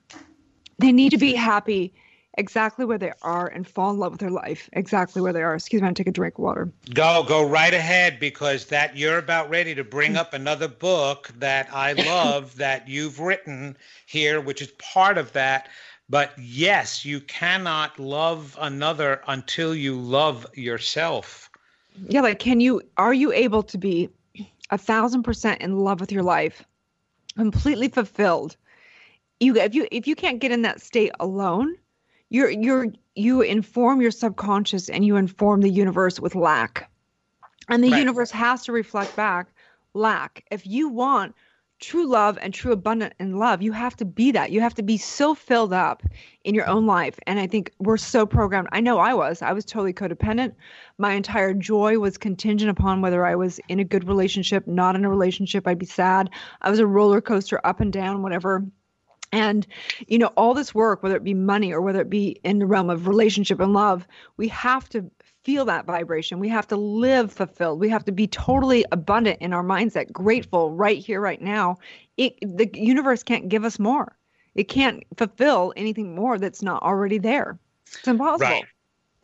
They need to be happy exactly where they are and fall in love with their life exactly where they are. Excuse me, I'm take a drink of water. Go, go right ahead because that you're about ready to bring up another book that I love that you've written here, which is part of that. But yes, you cannot love another until you love yourself. Yeah, like can you are you able to be a thousand percent in love with your life, completely fulfilled? You if you if you can't get in that state alone, you're you're you inform your subconscious and you inform the universe with lack. And the right. universe has to reflect back lack. If you want true love and true abundant in love you have to be that. You have to be so filled up in your own life. And i think we're so programmed. I know i was. I was totally codependent. My entire joy was contingent upon whether i was in a good relationship not in a relationship. I'd be sad. I was a roller coaster up and down whatever and, you know, all this work, whether it be money or whether it be in the realm of relationship and love, we have to feel that vibration. We have to live fulfilled. We have to be totally abundant in our mindset, grateful right here, right now. It, the universe can't give us more. It can't fulfill anything more that's not already there. It's impossible. Right.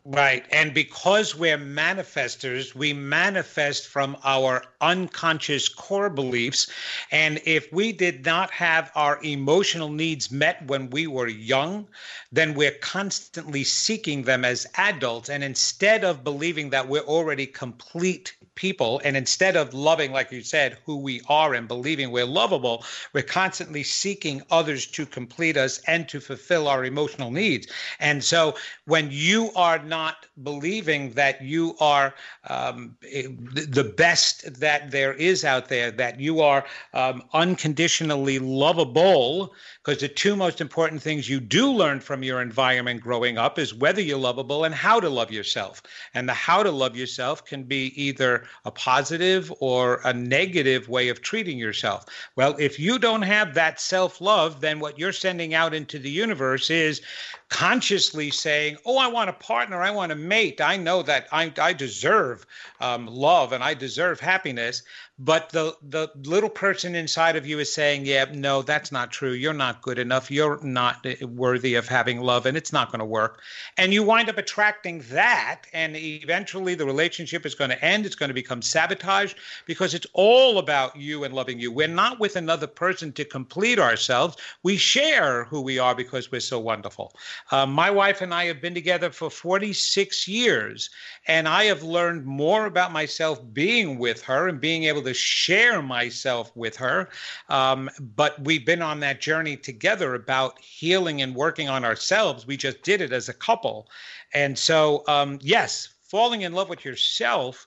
Right. And because we're manifestors, we manifest from our unconscious core beliefs. And if we did not have our emotional needs met when we were young, then we're constantly seeking them as adults. And instead of believing that we're already complete people, and instead of loving, like you said, who we are and believing we're lovable, we're constantly seeking others to complete us and to fulfill our emotional needs. And so when you are not believing that you are um, the best that there is out there, that you are um, unconditionally lovable, because the two most important things you do learn from your environment growing up is whether you're lovable and how to love yourself. And the how to love yourself can be either a positive or a negative way of treating yourself. Well, if you don't have that self love, then what you're sending out into the universe is consciously saying, Oh, I want a partner, I want a mate, I know that I, I deserve um, love and I deserve happiness but the the little person inside of you is saying yeah no that's not true. You're not good enough. You're not eh, worthy of having love and it's not going to work. And you wind up attracting that and eventually the relationship is going to end. It's going to become sabotage because it's all about you and loving you. We're not with another person to complete ourselves. We share who we are because we're so wonderful. Uh, my wife and I have been together for 46 years, and I have learned more about myself being with her and being able to share myself with her. Um, but we've been on that journey together about healing and working on ourselves. We just did it as a couple. And so, um, yes, falling in love with yourself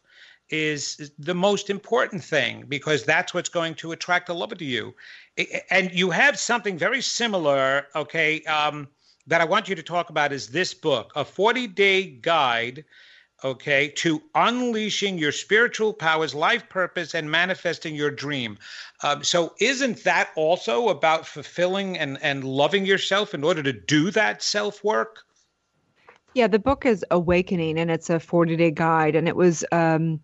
is the most important thing because that's what's going to attract a lover to you. And you have something very similar, okay, um, that I want you to talk about is this book, a 40 day guide, okay, to unleashing your spiritual powers, life purpose, and manifesting your dream. Um, so, isn't that also about fulfilling and, and loving yourself in order to do that self work? Yeah, the book is Awakening, and it's a 40 day guide. And it was um,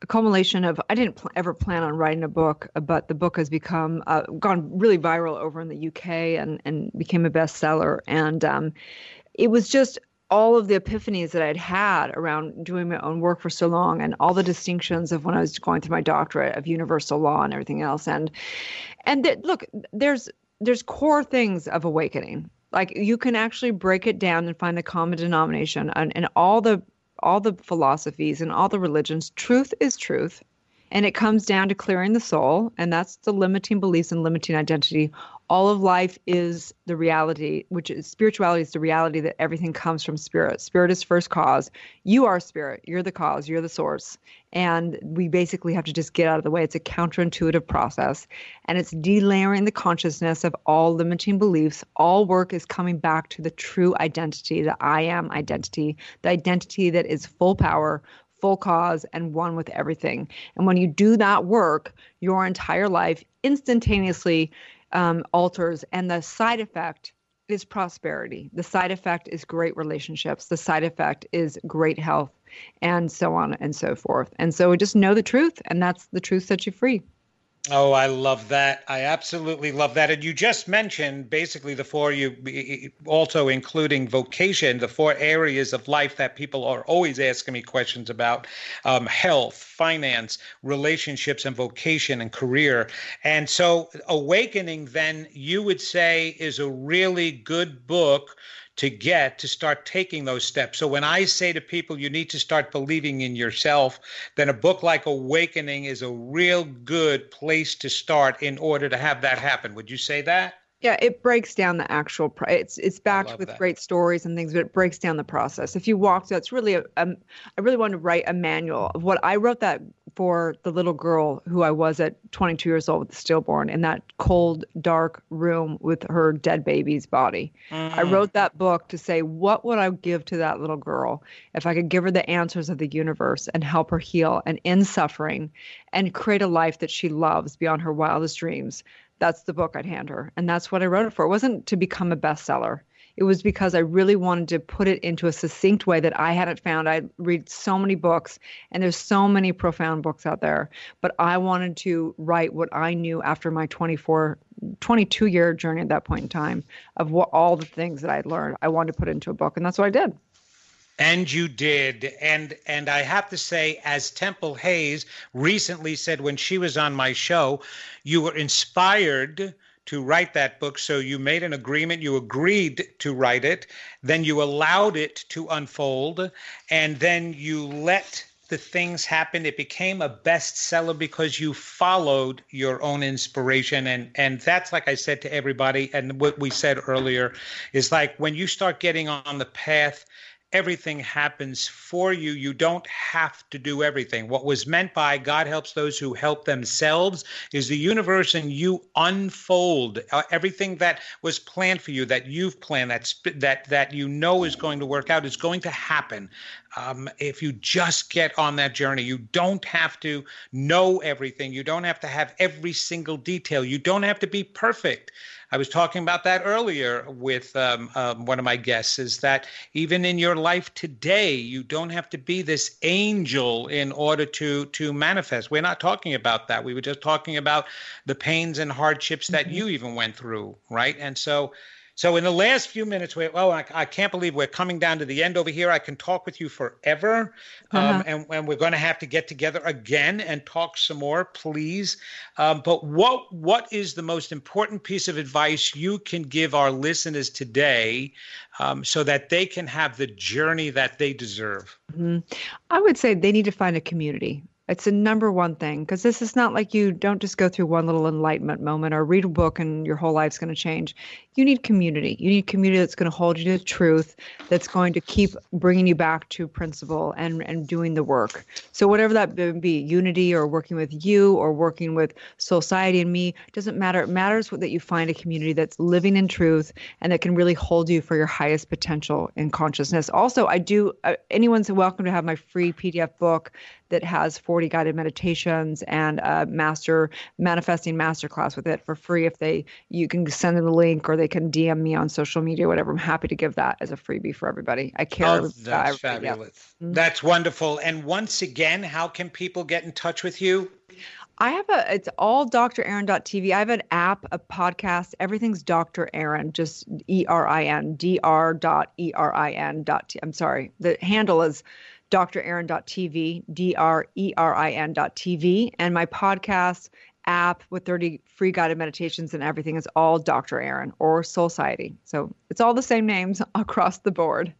a culmination of, I didn't pl- ever plan on writing a book, but the book has become, uh, gone really viral over in the UK and, and became a bestseller. And um, it was just all of the epiphanies that I'd had around doing my own work for so long and all the distinctions of when I was going through my doctorate of universal law and everything else. And, and that, look, there's, there's core things of awakening. Like you can actually break it down and find the common denomination and, and all the all the philosophies and all the religions. Truth is truth and it comes down to clearing the soul and that's the limiting beliefs and limiting identity all of life is the reality, which is spirituality is the reality that everything comes from spirit. Spirit is first cause. You are spirit. You're the cause. You're the source. And we basically have to just get out of the way. It's a counterintuitive process. And it's delayering the consciousness of all limiting beliefs. All work is coming back to the true identity, the I am identity, the identity that is full power, full cause and one with everything. And when you do that work, your entire life instantaneously um, alters, and the side effect is prosperity. The side effect is great relationships. The side effect is great health, and so on and so forth. And so just know the truth, and that's the truth sets you free. Oh, I love that. I absolutely love that. And you just mentioned basically the four you also including vocation, the four areas of life that people are always asking me questions about um, health, finance, relationships, and vocation and career. And so, Awakening, then, you would say, is a really good book to get to start taking those steps. So when I say to people, you need to start believing in yourself, then a book like Awakening is a real good place to start in order to have that happen. Would you say that? Yeah, it breaks down the actual. Pro- it's it's backed with that. great stories and things, but it breaks down the process. If you walk through, it's really a, a. I really wanted to write a manual of what I wrote that for the little girl who I was at 22 years old with the stillborn in that cold, dark room with her dead baby's body. Mm. I wrote that book to say, what would I give to that little girl if I could give her the answers of the universe and help her heal and end suffering and create a life that she loves beyond her wildest dreams? That's the book I'd hand her. And that's what I wrote it for. It wasn't to become a bestseller. It was because I really wanted to put it into a succinct way that I hadn't found. I read so many books and there's so many profound books out there, but I wanted to write what I knew after my 24 22 year journey at that point in time of what all the things that I'd learned. I wanted to put into a book and that's what I did. And you did. And and I have to say, as Temple Hayes recently said when she was on my show, you were inspired to write that book. So you made an agreement, you agreed to write it, then you allowed it to unfold, and then you let the things happen. It became a bestseller because you followed your own inspiration. And and that's like I said to everybody, and what we said earlier is like when you start getting on the path everything happens for you. You don't have to do everything. What was meant by God helps those who help themselves is the universe, and you unfold uh, everything that was planned for you, that you've planned, that that that you know is going to work out, is going to happen. Um, if you just get on that journey, you don't have to know everything. You don't have to have every single detail. You don't have to be perfect. I was talking about that earlier with um, um, one of my guests is that even in your life today, you don't have to be this angel in order to to manifest. We're not talking about that. We were just talking about the pains and hardships that mm-hmm. you even went through, right? And so So in the last few minutes, we oh, I, I, can't believe we're coming down to the end over here. I can talk with you forever, um, uh-huh. and, and, we're going to have to get together again and talk some more, please. Um, but what what is the most important piece of advice you can give our listeners today, um, so that they can have the journey that they deserve? Mm-hmm. I would say they need to find a community. It's the number one thing because this is not like you don't just go through one little enlightenment moment or read a book and your whole life's going to change. You need community. You need community that's going to hold you to the truth, that's going to keep bringing you back to principle and and doing the work. So whatever that be, unity or working with you or working with society and me doesn't matter. It matters that you find a community that's living in truth and that can really hold you for your highest potential in consciousness. Also, I do. Uh, anyone's welcome to have my free PDF book that has 40 guided meditations and a master manifesting masterclass with it for free if they you can send them the link or they can DM me on social media whatever I'm happy to give that as a freebie for everybody I care oh, that's fabulous yeah. that's wonderful and once again how can people get in touch with you I have a, it's all TV. I have an app, a podcast. Everything's Dr. Erin, just E R I N, D R dot E R I N dot T. I'm sorry. The handle is drerin.tv, dot TV. And my podcast app with 30 free guided meditations and everything is all Dr. Erin or Soul Society. So it's all the same names across the board.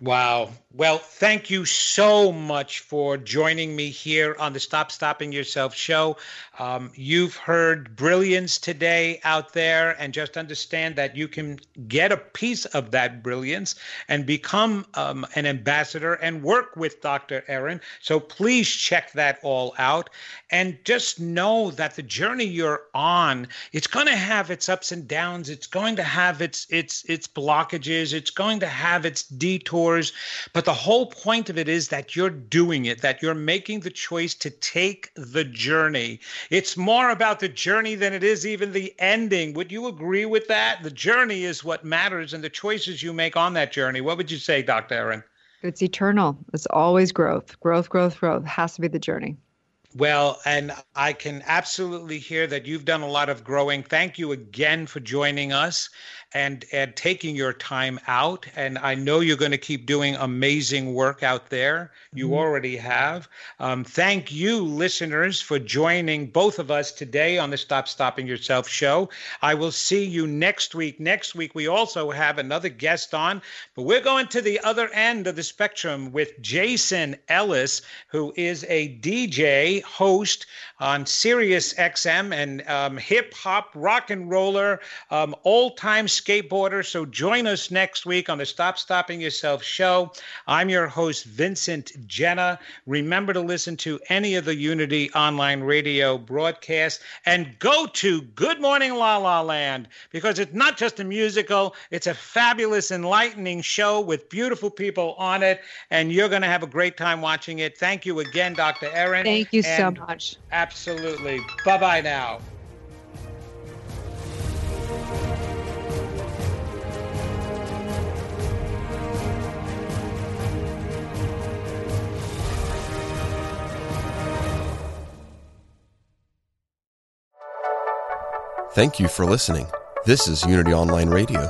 Wow. Well, thank you so much for joining me here on the Stop Stopping Yourself show. Um, you've heard brilliance today out there, and just understand that you can get a piece of that brilliance and become um, an ambassador and work with Dr. Erin. So please check that all out. And just know that the journey you're on, it's going to have its ups and downs. It's going to have its its its blockages. It's going to have its detours. But the whole point of it is that you're doing it, that you're making the choice to take the journey. It's more about the journey than it is even the ending. Would you agree with that? The journey is what matters and the choices you make on that journey. What would you say, Dr. Erin? It's eternal. It's always growth. Growth, growth, growth. It has to be the journey. Well, and I can absolutely hear that you've done a lot of growing. Thank you again for joining us and and taking your time out. And I know you're going to keep doing amazing work out there. You mm-hmm. already have. Um, thank you, listeners, for joining both of us today on the Stop Stopping Yourself show. I will see you next week. Next week, we also have another guest on, but we're going to the other end of the spectrum with Jason Ellis, who is a DJ host on Sirius XM and um, hip hop, rock and roller, um, old time skateboarder. So join us next week on the Stop Stopping Yourself show. I'm your host, Vincent Genna. Remember to listen to any of the Unity online radio broadcasts and go to Good Morning La La Land because it's not just a musical, it's a fabulous, enlightening show with beautiful people on it. And you're going to have a great time watching it. Thank you again, Dr. Erin. Thank you so much. Absolutely. Bye bye now. Thank you for listening. This is Unity Online Radio,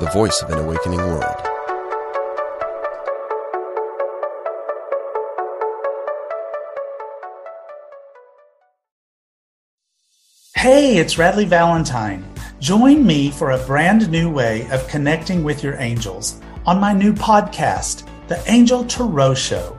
the voice of an awakening world. Hey, it's Radleigh Valentine. Join me for a brand new way of connecting with your angels on my new podcast, The Angel Tarot Show.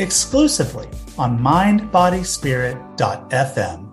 exclusively on mindbodyspirit.fm.